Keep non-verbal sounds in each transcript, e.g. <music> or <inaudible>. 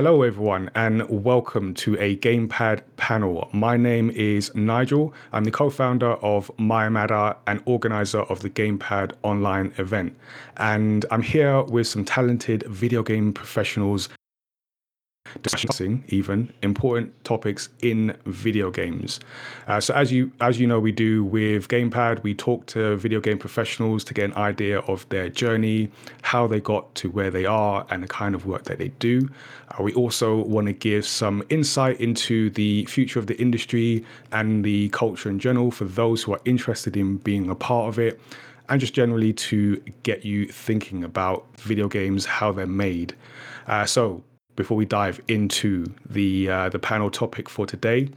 Hello, everyone, and welcome to a Gamepad panel. My name is Nigel. I'm the co founder of MyMatter and organizer of the Gamepad online event. And I'm here with some talented video game professionals discussing even important topics in video games. Uh, so as you as you know, we do with Gamepad, we talk to video game professionals to get an idea of their journey, how they got to where they are, and the kind of work that they do. Uh, we also want to give some insight into the future of the industry and the culture in general for those who are interested in being a part of it. And just generally to get you thinking about video games, how they're made. Uh, so, before we dive into the uh, the panel topic for today,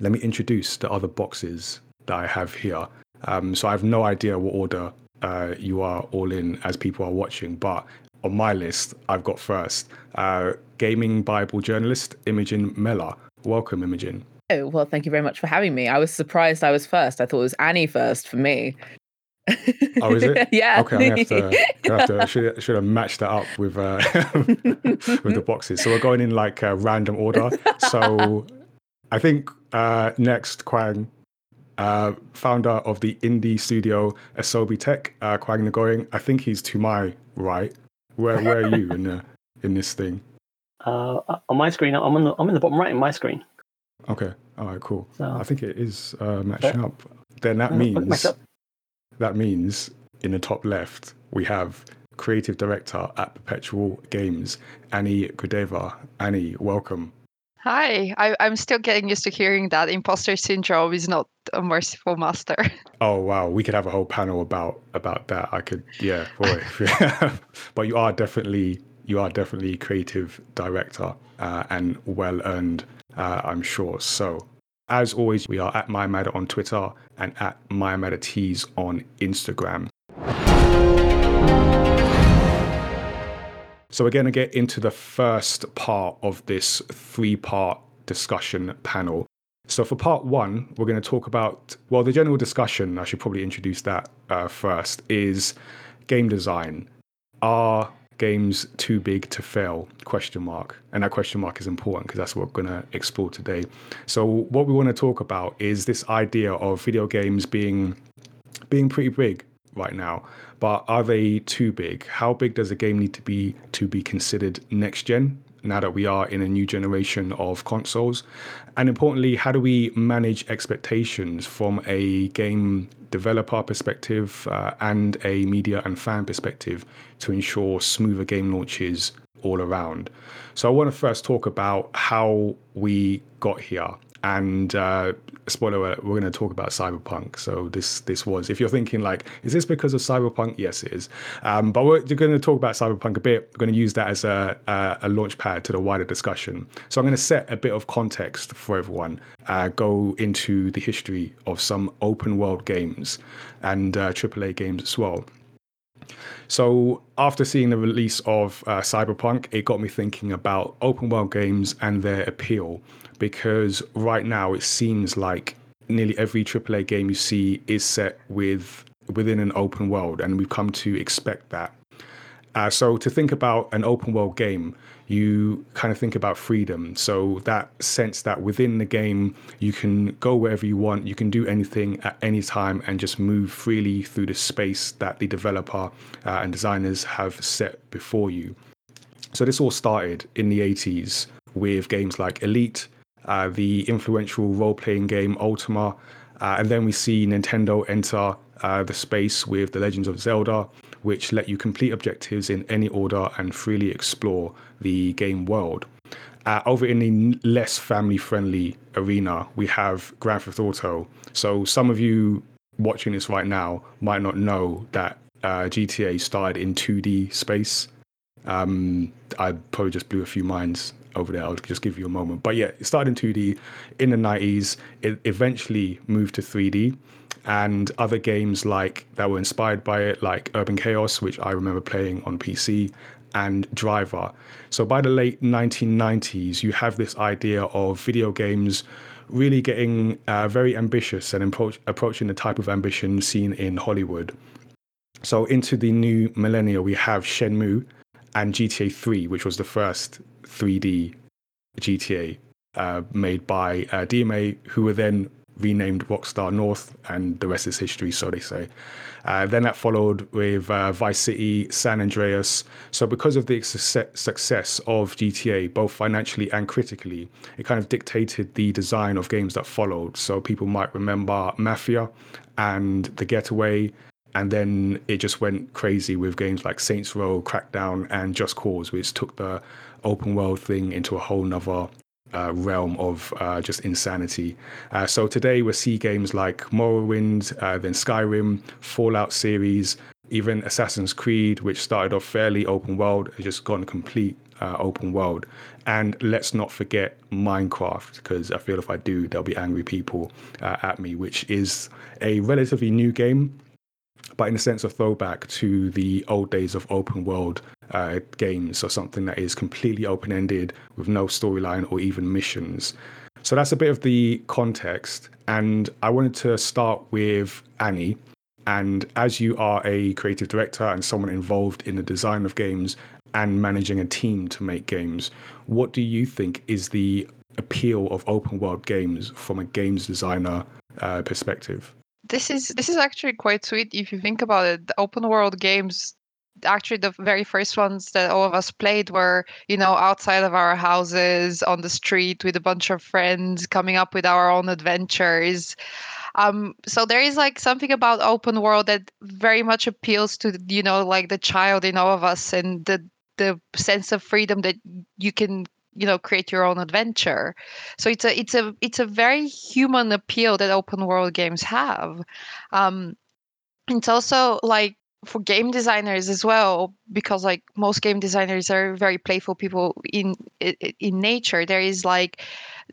let me introduce the other boxes that I have here. Um, so I have no idea what order uh, you are all in as people are watching, but on my list, I've got first uh, GAMINGbible journalist Imogen Mellor. Welcome, Imogen. Oh, well, thank you very much for having me. I was surprised I was first. I thought it was Annie first for me. Oh, is it? <laughs> yeah. Okay, I have to. I <laughs> have to should, should have matched that up with uh, <laughs> with the boxes. So we're going in like a random order. So I think uh, next Kwang, uh, founder of the indie studio Asobi Tech, uh, Kwang Nguyen. I think he's to my right. Where where are you in the, in this thing? Uh, on my screen, I'm on the I'm in the bottom right in my screen. Okay. All right. Cool. So- I think it is uh, matching up. Then that means up. That means in the top left we have creative director at Perpetual Games, Annie Gudeva. Annie, welcome. Hi, I, I'm still getting used to hearing that imposter syndrome is not a merciful master. <laughs> Oh wow, we could have a whole panel about about that. I could, yeah, boy. <laughs> but you are definitely you are definitely creative director uh, and well earned, uh, I'm sure. So as always, we are at MyMatter on Twitter and at MyMatterTees on Instagram. So we're going to get into the first part of this three-part discussion panel. So for part one, we're going to talk about well, the general discussion. I should probably introduce that uh, first. Is game design. Are games too big to fail? Question mark. And that question mark is important because that's what we're going to explore today. So what we want to talk about is this idea of video games being being pretty big right now. But are they too big? How big does a game need to be to be considered next gen? Now that we are in a new generation of consoles, and importantly, how do we manage expectations from a game developer perspective uh, and a media and fan perspective to ensure smoother game launches all around? So, I want to first talk about how we got here and uh, spoiler alert, we're going to talk about cyberpunk. So this this was if you're thinking like is this because of cyberpunk? Yes it is. Um, but we're going to talk about cyberpunk a bit. We're going to use that as a, a, a launch pad to the wider discussion. So i'm going to set a bit of context for everyone uh, go into the history of some open world games and uh, aaa games as well so after seeing the release of uh, Cyberpunk, it got me thinking about open world games and their appeal. Because right now it seems like nearly every AAA game you see is set with within an open world, and we've come to expect that. Uh, so to think about an open world game, you kind of think about freedom. So that sense that within the game you can go wherever you want, you can do anything at any time, and just move freely through the space that the developer uh, and designers have set before you. So this all started in the 80s with games like Elite, uh, the influential role-playing game Ultima, uh, and then we see Nintendo enter uh, the space with The Legends of Zelda, which let you complete objectives in any order and freely explore the game world. Uh, over in the less family friendly arena, we have Grand Theft Auto. So, some of you watching this right now might not know that uh, GTA started in 2D space. Um, I probably just blew a few minds over there. I'll just give you a moment. But yeah, it started in 2D in the 90s. It eventually moved to 3D. And other games like that were inspired by it, like Urban Chaos, which I remember playing on PC, and Driver. So by the late 1990s, you have this idea of video games really getting uh, very ambitious and approach, approaching the type of ambition seen in Hollywood. So into the new millennia, we have Shenmue and GTA 3, which was the first 3D GTA uh, made by uh, DMA, who were then renamed Rockstar North, and the rest is history, so they say. Uh, then that followed with uh, Vice City, San Andreas. So, because of the success of GTA, both financially and critically, it kind of dictated the design of games that followed. So, people might remember Mafia and The Getaway. And then it just went crazy with games like Saints Row, Crackdown, and Just Cause, which took the open world thing into a whole nother uh, realm of uh, just insanity. Uh, so today we see games like Morrowind, uh, then Skyrim, Fallout series, even Assassin's Creed, which started off fairly open world, has just gone complete uh, open world. And let's not forget Minecraft, because I feel if I do, there'll be angry people uh, at me, which is a relatively new game but in a sense, a throwback to the old days of open world uh, games, so something that is completely open ended with no storyline or even missions. So that's a bit of the context. And I wanted to start with Annie. And as you are a creative director and someone involved in the design of games and managing a team to make games, what do you think is the appeal of open world games from a games designer uh, perspective? This is this is actually quite sweet if you think about it. The open world games actually the very first ones that all of us played were you know outside of our houses on the street with a bunch of friends coming up with our own adventures um so there is like something about open world that very much appeals to you know like the child in all of us and the the sense of freedom that you can you know create your own adventure. So it's a it's a it's a very human appeal that open world games have. Um it's also like for game designers as well because like most game designers are very playful people in in nature. There is like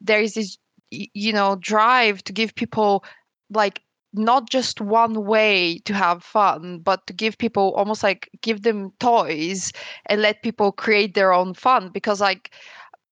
there is this you know drive to give people like not just one way to have fun, but to give people almost like give them toys and let people create their own fun. Because like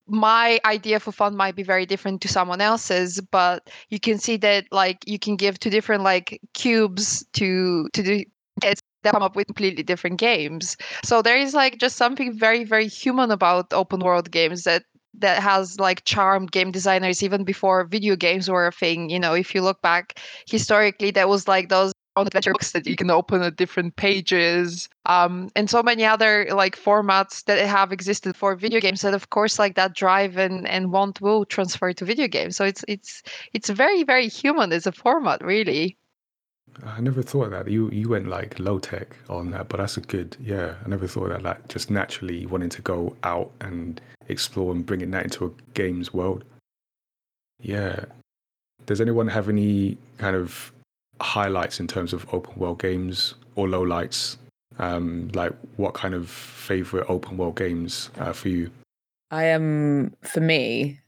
my idea for fun might be very different to someone else's but you can see that like you can give two different like cubes to to kids that come up with completely different games. So there is like just something very very human about open world games that that has like charmed game designers even before video games were a thing you know? If you look back historically there was like those adventure books that you can open at different pages um, and so many other like formats that have existed for video games that of course like that drive and, and want will transfer to video games so it's it's it's very very human as a format really I never thought of that. You you went like low tech on that, but that's a good yeah. I never thought of that. Like just naturally wanting to go out and explore and bringing that into a games world. Yeah. Does anyone have any kind of highlights in terms of open world games or lowlights? Um, like what kind of favorite open world games uh, for you? I am um, for me.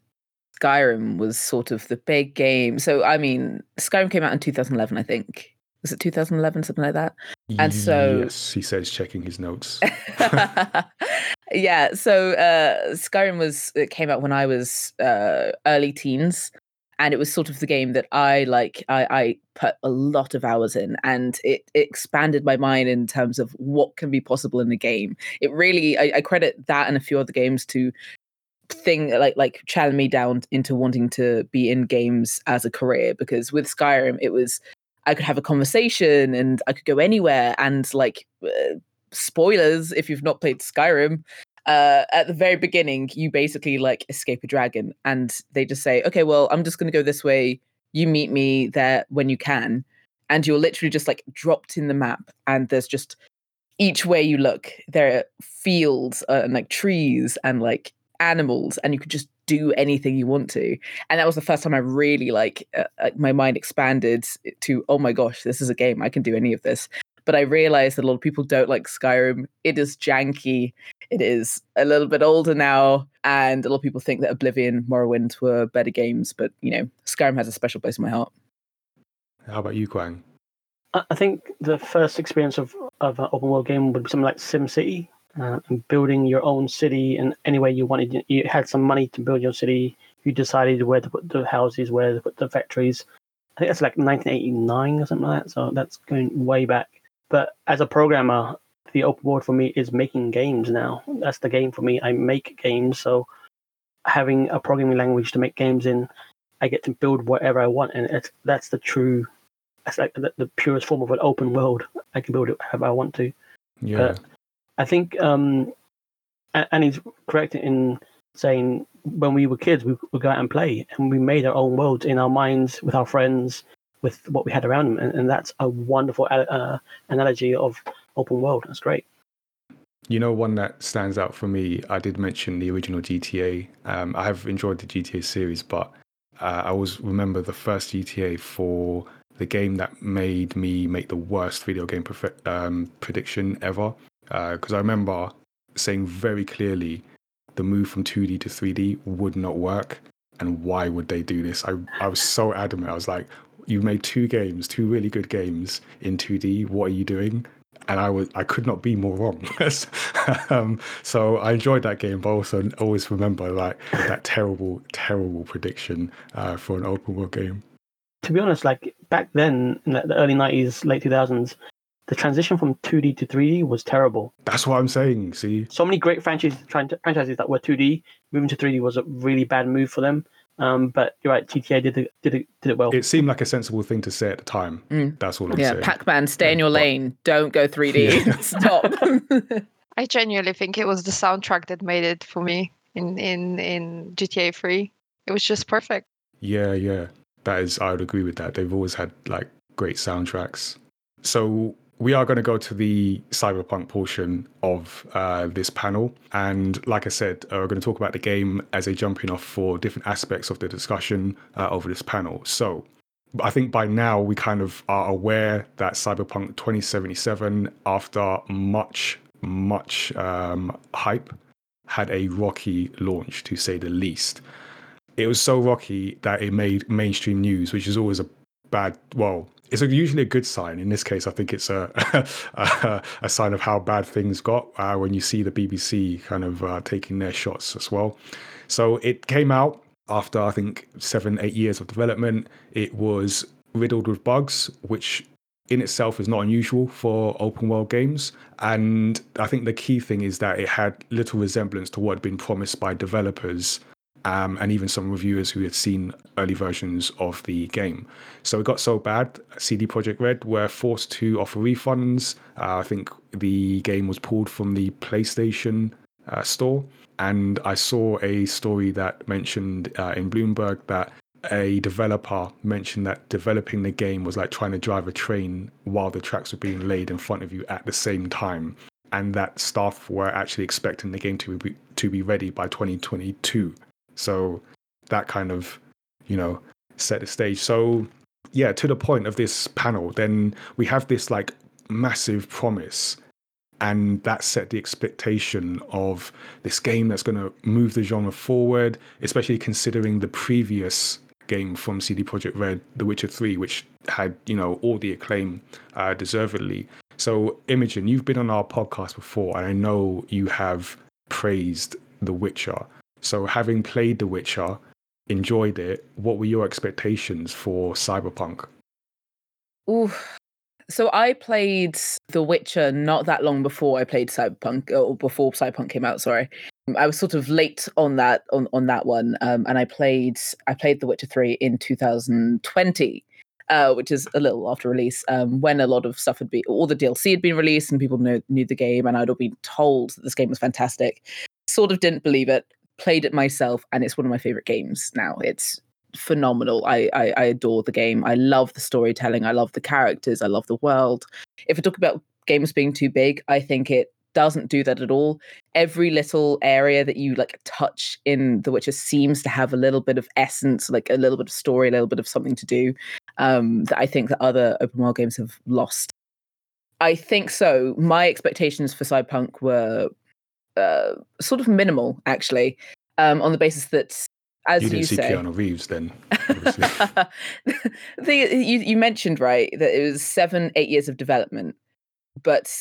Skyrim was sort of the big game. So I mean, Skyrim came out in 2011, I think. Was it 2011, something like that? And so yes, he says checking his notes. <laughs> <laughs> yeah, so uh, Skyrim was it came out when I was uh, early teens, and it was sort of the game that I like. I, I put a lot of hours in, and it, it, expanded my mind in terms of what can be possible in the game. It really, I, I credit that and a few other games to thing like like challenge me down into wanting to be in games as a career because with Skyrim it was I could have a conversation and I could go anywhere and like uh, spoilers if you've not played Skyrim uh, at the very beginning, you basically like escape a dragon, and they just say, "Okay, well, I'm just going to go this way. You meet me there when you can," and you're literally just like dropped in the map, and there's just each way you look, there are fields uh, and like trees and like animals, and you could just do anything you want to. And that was the first time I really like uh, my mind expanded to, oh my gosh, this is a game. I can do any of this but I realized that a lot of people don't like Skyrim. It is janky. It is a little bit older now, and a lot of people think that Oblivion, Morrowind were better games. But you know, Skyrim has a special place in my heart. How about you, Kwang? I think the first experience of of an open world game would be something like SimCity, uh, and building your own city and any way you wanted. You had some money to build your city. You decided where to put the houses, where to put the factories. I think that's like 1989 or something like that. So that's going way back. But as a programmer, the open world for me is making games now. That's the game for me. I make games, so having a programming language to make games in, I get to build whatever I want, and it's that's the true, that's like the, the purest form of an open world. I can build it however I want to. Yeah. But I think, um, and, Annie's correct in saying when we were kids, we would go out and play, and we made our own worlds in our minds with our friends, with what we had around them, and, and that's a wonderful uh, analogy of open world. That's great. You know, one that stands out for me, I did mention the original GTA. Um, I have enjoyed the GTA series, but uh, I always remember the first GTA for the game that made me make the worst video game profe- um, prediction ever. Because uh, I remember saying very clearly the move from 2D to 3D would not work. And why would they do this? I, I was so adamant. I was like, you made two games, two really good games in 2D. What are you doing? And I was I could not be more wrong. <laughs> um, so I enjoyed that game, but also always remember like that terrible, terrible prediction uh, for an open world game. To be honest, like back then in the early nineties, late two thousands, the transition from two D to three D was terrible. That's what I'm saying. See, so many great franchises franchises that were two D moving to three D was a really bad move for them. Um, but you're right, GTA did it, did it, did it well. It seemed like a sensible thing to say at the time. Mm. That's all I'm yeah, saying. Pac-Man, stay in your lane. Don't go 3D. Yeah. <laughs> <laughs> Stop. I genuinely think it was the soundtrack that made it for me in in in GTA 3. It was just perfect. Yeah, yeah. That is I would agree with that. They've always had like great soundtracks. So we are going to go to the cyberpunk portion of uh, this panel. And like I said, uh, we're going to talk about the game as a jumping off for different aspects of the discussion uh, over this panel. So I think by now we kind of are aware that Cyberpunk 2077, after much, much um, hype, had a rocky launch, to say the least. It was so rocky that it made mainstream news, which is always a bad, well, it's usually a good sign. In this case, I think it's a <laughs> a, a sign of how bad things got uh, when you see the BBC kind of uh, taking their shots as well. So it came out after I think seven, eight years of development. It was riddled with bugs, which in itself is not unusual for open world games. And I think the key thing is that it had little resemblance to what had been promised by developers um, and even some reviewers who had seen early versions of the game. So it got so bad, CD Projekt Red were forced to offer refunds. Uh, I think the game was pulled from the PlayStation uh, store. And I saw a story that mentioned uh, in Bloomberg that a developer mentioned that developing the game was like trying to drive a train while the tracks were being laid in front of you at the same time and that staff were actually expecting the game to be to be ready by 2022 so that kind of, you know, set the stage. So yeah, to the point of this panel, then we have this like massive promise and that set the expectation of this game that's going to move the genre forward, especially considering the previous game from CD Projekt Red, The Witcher 3, which had, you know, all the acclaim uh, deservedly. So, Imogen, you've been on our podcast before, and I know you have praised The Witcher. So, having played The Witcher, enjoyed it, what were your expectations for Cyberpunk? Ooh. So I played The Witcher not that long before I played Cyberpunk, or before Cyberpunk came out. Sorry, I was sort of late on that on, on that one, um, and I played I played The Witcher three in 2020. Uh, which is a little after release, um, when a lot of stuff had been, all the DLC had been released and people knew, knew the game, and I'd all been told that this game was fantastic. Sort of didn't believe it, played it myself, and it's one of my favorite games now. It's phenomenal. I, I, I adore the game. I love the storytelling. I love the characters. I love the world. If we talk about games being too big, I think it doesn't do that at all. Every little area that you like touch in The Witcher seems to have a little bit of essence, like a little bit of story, a little bit of something to do. Um, that I think that other open world games have lost. I think so. My expectations for Cyberpunk were uh, sort of minimal, actually, um, on the basis that, as you didn't you see say, Keanu Reeves, then. <laughs> the, you, you mentioned right that it was seven, eight years of development, but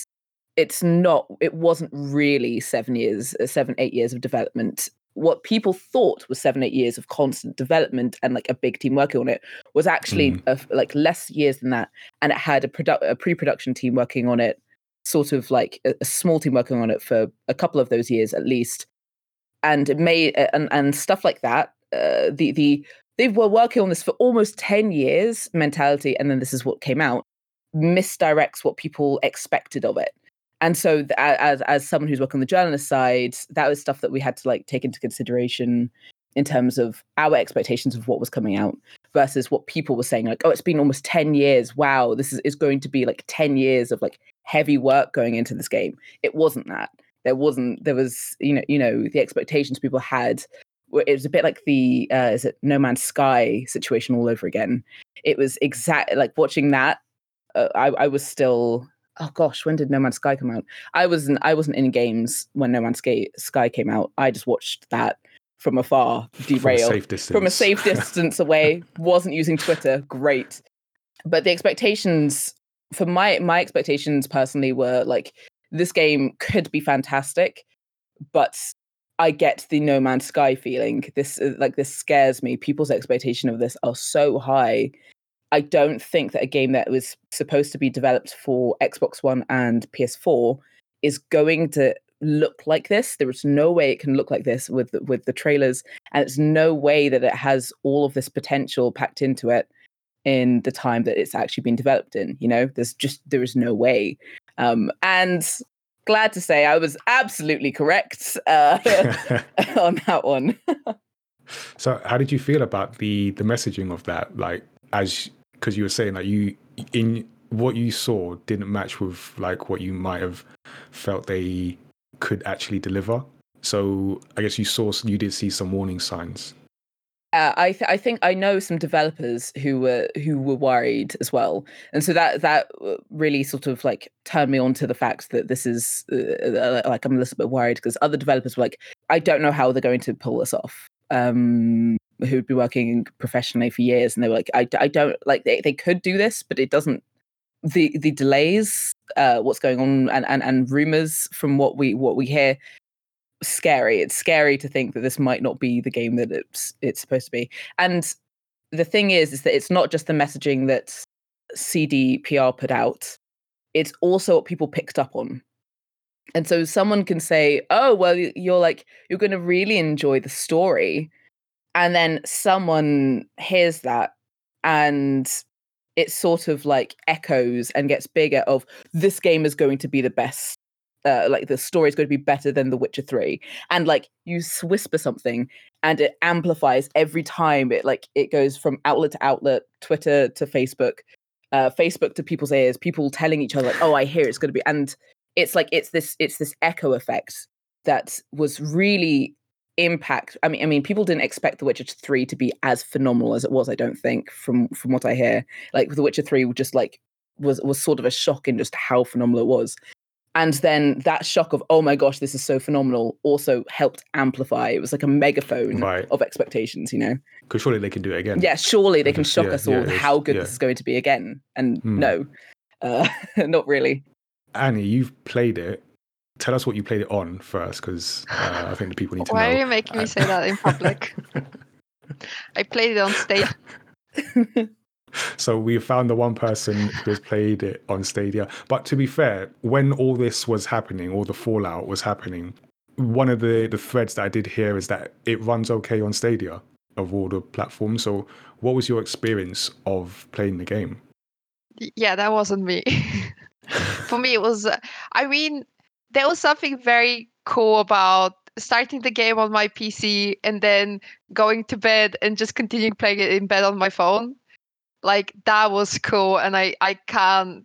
it's not. It wasn't really seven years, uh, seven, eight years of development. What people thought was seven, eight years of constant development and like a big team working on it was actually Mm. a, like less years than that, and it had a, produ- a pre-production team working on it sort of like a, a small team working on it for a couple of those years at least, and it may and and stuff like that. Uh, the the they were working on this for almost ten years mentality, and then this is what came out misdirects what people expected of it. And so, th- as as someone who's working on the journalist side, that was stuff that we had to like take into consideration in terms of our expectations of what was coming out versus what people were saying. Like, oh, it's been almost ten years. Wow, this is, is going to be like ten years of like heavy work going into this game. It wasn't that. There wasn't. There was, you know, you know, the expectations people had. It was a bit like the uh, is it No Man's Sky situation all over again. It was exact like watching that. Uh, I, I was still oh gosh, when did No Man's Sky come out? I wasn't I wasn't in games when No Man's Sky, Sky came out. I just watched that from afar, derailed from a safe distance, from a safe <laughs> distance away. Wasn't using Twitter. Great, but the expectations for my my expectations personally were like this game could be fantastic, but I get the No Man's Sky feeling. This uh, like this scares me. People's expectation of this are so high I don't think that a game that was supposed to be developed for Xbox One and PS4 is going to look like this. There is no way it can look like this with with the trailers, and it's no way that it has all of this potential packed into it in the time that it's actually been developed in. You know, there's just there is no way. Um, and glad to say I was absolutely correct uh, <laughs> <laughs> on that one. so, how did you feel about the the messaging of that? Like, as because you were saying that you in what you saw didn't match with like what you might have felt they could actually deliver. So I guess you saw you did see some warning signs. Uh, I th- I think I know some developers who were who were worried as well, and so that that uh, really sort of like turned me on to the fact that this is uh, uh, like I'm a little bit worried because other developers were like, I don't know how they're going to pull this off. Um, who'd been working professionally for years, and they were like, I, I don't like they, they could do this, but it doesn't. The the delays, uh, what's going on, and, and and rumors from what we what we hear, scary. It's scary to think that this might not be the game that it's it's supposed to be. And the thing is, is that it's not just the messaging that CDPR put out; it's also what people picked up on. And so someone can say, "Oh, well, you're like you're going to really enjoy the story." and then someone hears that and it sort of like echoes and gets bigger of this game is going to be the best uh, like the story is going to be better than the witcher 3 and like you whisper something and it amplifies every time it like it goes from outlet to outlet twitter to facebook uh, facebook to people's ears people telling each other like oh i hear it's going to be and it's like it's this it's this echo effect that was really impact i mean i mean people didn't expect the witcher 3 to be as phenomenal as it was i don't think from from what i hear. Like the witcher 3 just like was was sort of a shock in just how phenomenal it was. And then that shock of oh my gosh this is so phenomenal also helped amplify. It was like a megaphone right. of expectations you know? Because surely they can do it again. Yeah surely they <laughs> can shock yeah, us all yeah, how good yeah. this is going to be again. And mm. no uh, <laughs> not really. Annie you've played it tell us what you played it on first, because uh, I think the people need to Why know. Why are you making me say that in public? <laughs> I played it on Stadia. <laughs> so we found the one person who has played it on Stadia. But to be fair, when all this was happening, all the fallout was happening, one of the, the threads that I did hear is that it runs okay on Stadia of all the platforms. So what was your experience of playing the game? Yeah, that wasn't me. <laughs> For me, it was, uh, I mean, there was something very cool about starting the game on my PC and then going to bed and just continuing playing it in bed on my phone. Like that was cool and I I can't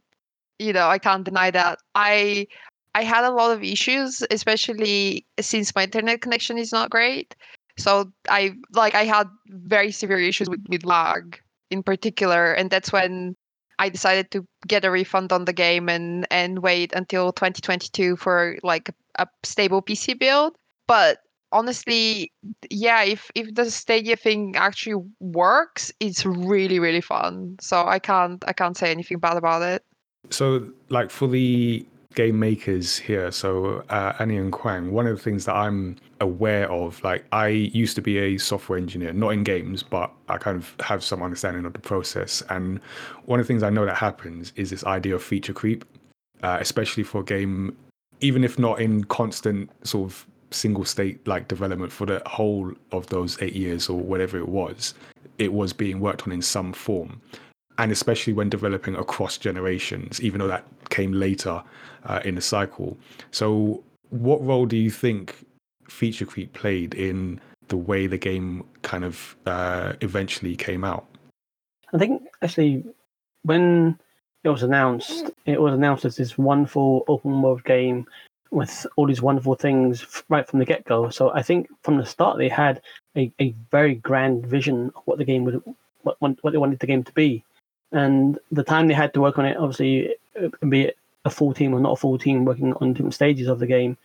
you know, I can't deny that. I I had a lot of issues, especially since my internet connection is not great. So I like I had very severe issues with, with lag in particular, and that's when I decided to get a refund on the game and and wait until 2022 for like a, stable PC build. But honestly, yeah, if if the Stadia thing actually works, it's really really fun. So I can't I can't say anything bad about it. So like for the game makers here, so uh, Annie and Kwang, one of the things that I'm aware of, like I used to be a software engineer, not in games, but I kind of have some understanding of the process. And one of the things I know that happens is this idea of feature creep. uh, especially for a game, even if not in constant sort of single state like development for the whole of those eight years or whatever it was, it was being worked on in some form. And especially when developing across generations, even though that came later uh, in the cycle. So, what role do you think feature creep played in the way the game kind of uh, eventually came out? I think actually when it was announced, it was announced as this wonderful open world game with all these wonderful things right from the get go. So I think from the start they had a, a very grand vision of what the game would what what they wanted the game to be, and the time they had to work on it, obviously, be it a full team or not a full team working on different stages of the game,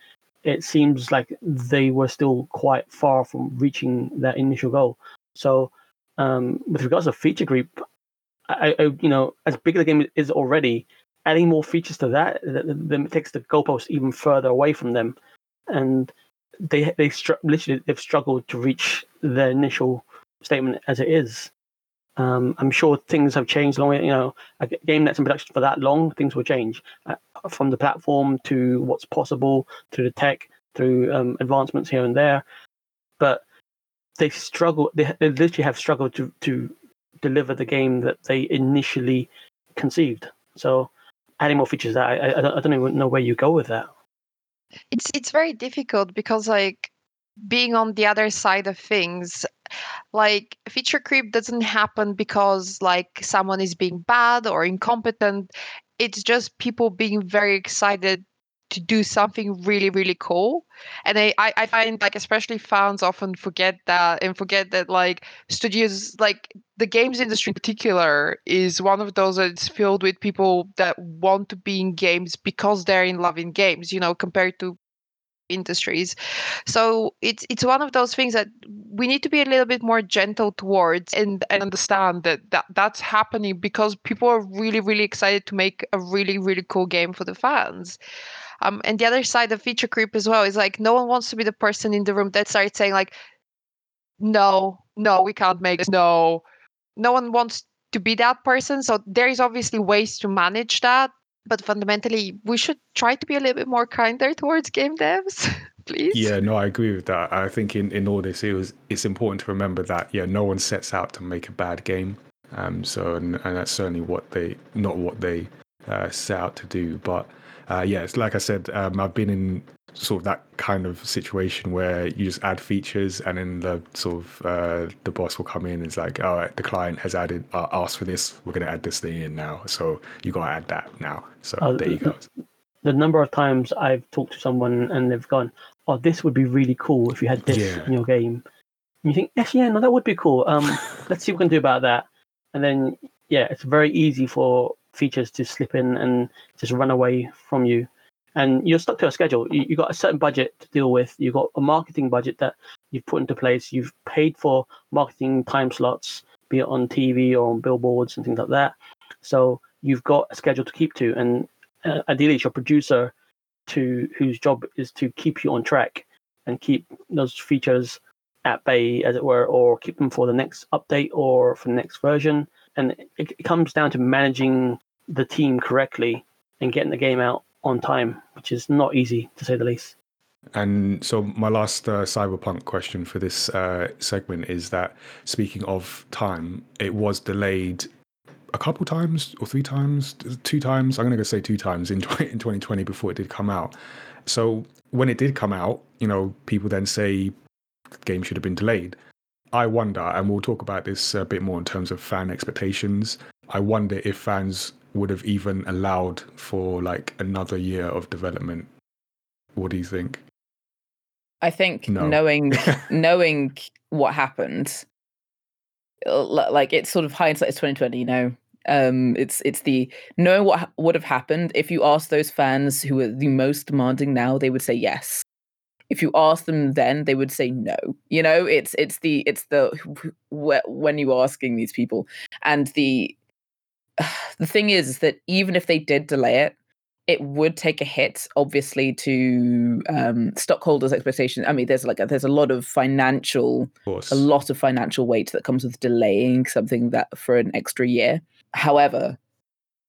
it seems like they were still quite far from reaching that initial goal. So, um, with regards to feature creep, I, I, you know, as big as the game is already, adding more features to that, then takes the goalpost even further away from them, and they they str- literally they've struggled to reach their initial statement as it is. Um, I'm sure things have changed long. You know, a game that's in production for that long, things will change uh, from the platform to what's possible to the tech through um, advancements here and there. But they struggle. They, they literally have struggled to to deliver the game that they initially conceived. So adding more features, I, I, I don't even know where you go with that. It's it's very difficult because like being on the other side of things like feature creep doesn't happen because like someone is being bad or incompetent. It's just people being very excited to do something really really cool. And I, I find like especially fans often forget that and forget that like studios like the games industry in particular is one of those that's filled with people that want to be in games because they're in love in games you know compared to industries. So it's it's one of those things that we need to be a little bit more gentle towards and, and understand that, that that's happening because people are really really excited to make a really really cool game for the fans. Um, and the other side of feature creep as well is like no one wants to be the person in the room that starts saying like no no we can't make this. No. No one wants to be that person so there is obviously ways to manage that but fundamentally we should try to be a little bit more kinder towards game devs <laughs> please. Yeah no i agree with that. I think in, in all this it was it's important to remember that yeah no one sets out to make a bad game. Um so and, and that's certainly what they not what they uh, set out to do. But uh, yeah it's like i said um, i've been in sort of that kind of situation where you just add features and then the sort of uh, the boss will come in and it's like all right the client has added uh, asked for this. We're going to add this thing in now. So you got to add that now. So uh, there you go. the number of times i've talked to someone and they've gone oh this would be really cool if you had this yeah. in your game. And you think yes yeah no that would be cool. Um <laughs> let's see what we can do about that. And then yeah it's very easy for features to slip in and just run away from you and you're stuck to a schedule. You, have got a certain budget to deal with. You've got a marketing budget that you've put into place. You've paid for marketing time slots, be it on TV or on billboards and things like that. So you've got a schedule to keep to, and uh, ideally, it's your producer to whose job is to keep you on track and keep those features at bay, as it were, or keep them for the next update or for the next version. And it, it comes down to managing the team correctly and getting the game out on time, which is not easy to say the least. And so, my last uh, cyberpunk question for this uh, segment is that speaking of time, it was delayed a couple times or three times, two times. I'm going to go say two times in <laughs> 20, in 2020 before it did come out. So, when it did come out, you know, people then say the game should have been delayed. I wonder, and we'll talk about this a bit more in terms of fan expectations. I wonder if fans would have even allowed for like another year of development. What do you think? I think no. knowing <laughs> knowing what happened, like it's sort of hindsight is twenty twenty. You know, um, it's it's the knowing what would have happened if you ask those fans who are the most demanding now, they would say yes. If you ask them then, they would say no. You know, it's it's the it's the when you asking these people and the <sighs> the thing is that even if they did delay it, it would take a hit, obviously, to um, stockholders' expectations. I mean, there's like a, there's a lot of financial, of a lot of financial weight that comes with delaying something that for an extra year. However,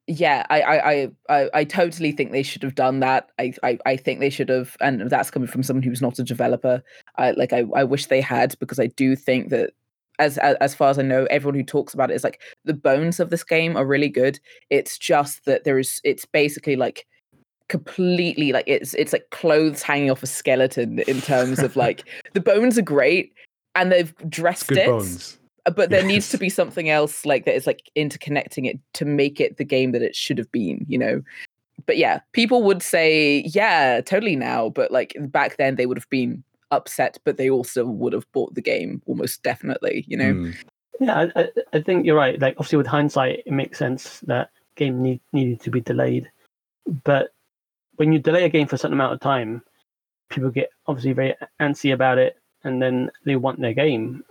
yeah, I, I, I, I totally think they should have done that. I, I, I think they should have, and that's coming from someone who's not a developer. I like, I, I wish they had because I do think that, as, as as far as I know, everyone who talks about it is like the bones of this game are really good. It's just that there is, it's basically like completely like it's it's like clothes hanging off a skeleton in terms of <laughs> like the bones are great and they've dressed Good it bones. uh, but there needs to be something else like that is like interconnecting it to make it the game that it should have been you know but yeah people would say yeah totally now but like back then they would have been upset but they also would have bought the game almost definitely you know Mm. Yeah, I, I, I think you're right. Like, obviously, with hindsight, it makes sense that game need, needed to be delayed. But when you delay a game for a certain amount of time, people get obviously very antsy about it, and then they want their game.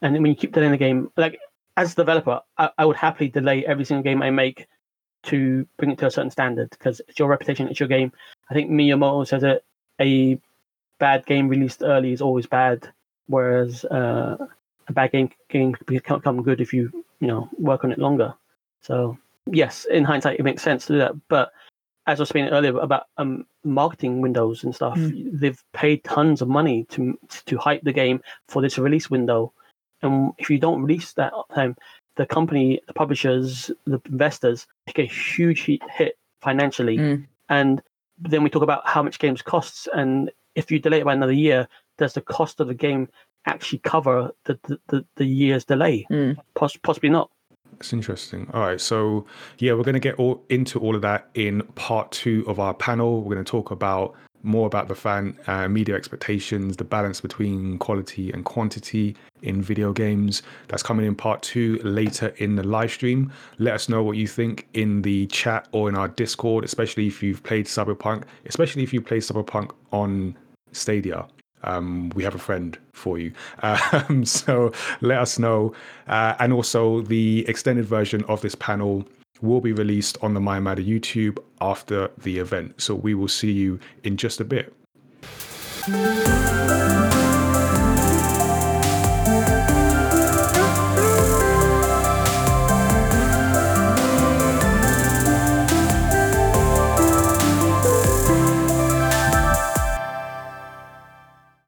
And then when you keep delaying the game, like as a developer, I, I would happily delay every single game I make to bring it to a certain standard because it's your reputation, it's your game. I think Miyamoto says it: a bad game released early is always bad, whereas uh, a bad game game can become good if you you know work on it longer. So yes, in hindsight, it makes sense to do that. But as I was saying earlier about um, marketing windows and stuff, they've paid tons of money to to hype the game for this release window, and if you don't release that time, the company, the publishers, the investors take a huge hit- hit financially. Mm. And then we talk about how much games costs, and if you delay it by another year, does the cost of the game actually cover the the, the, the year's delay? Mm. Poss- possibly not. It's interesting. All right, so yeah, we're going to get all into all of that in part two of our panel. We're going to talk about more about the fan uh, media expectations, the balance between quality and quantity in video games. That's coming in part two later in the live stream. Let us know what you think in the chat or in our Discord, especially if you've played Cyberpunk, especially if you played Cyberpunk on Stadia um, we have a friend for you. <laughs> Um, so let us know. Uh, and also, the extended version of this panel will be released on the My Matter YouTube after the event. So we will see you in just a bit.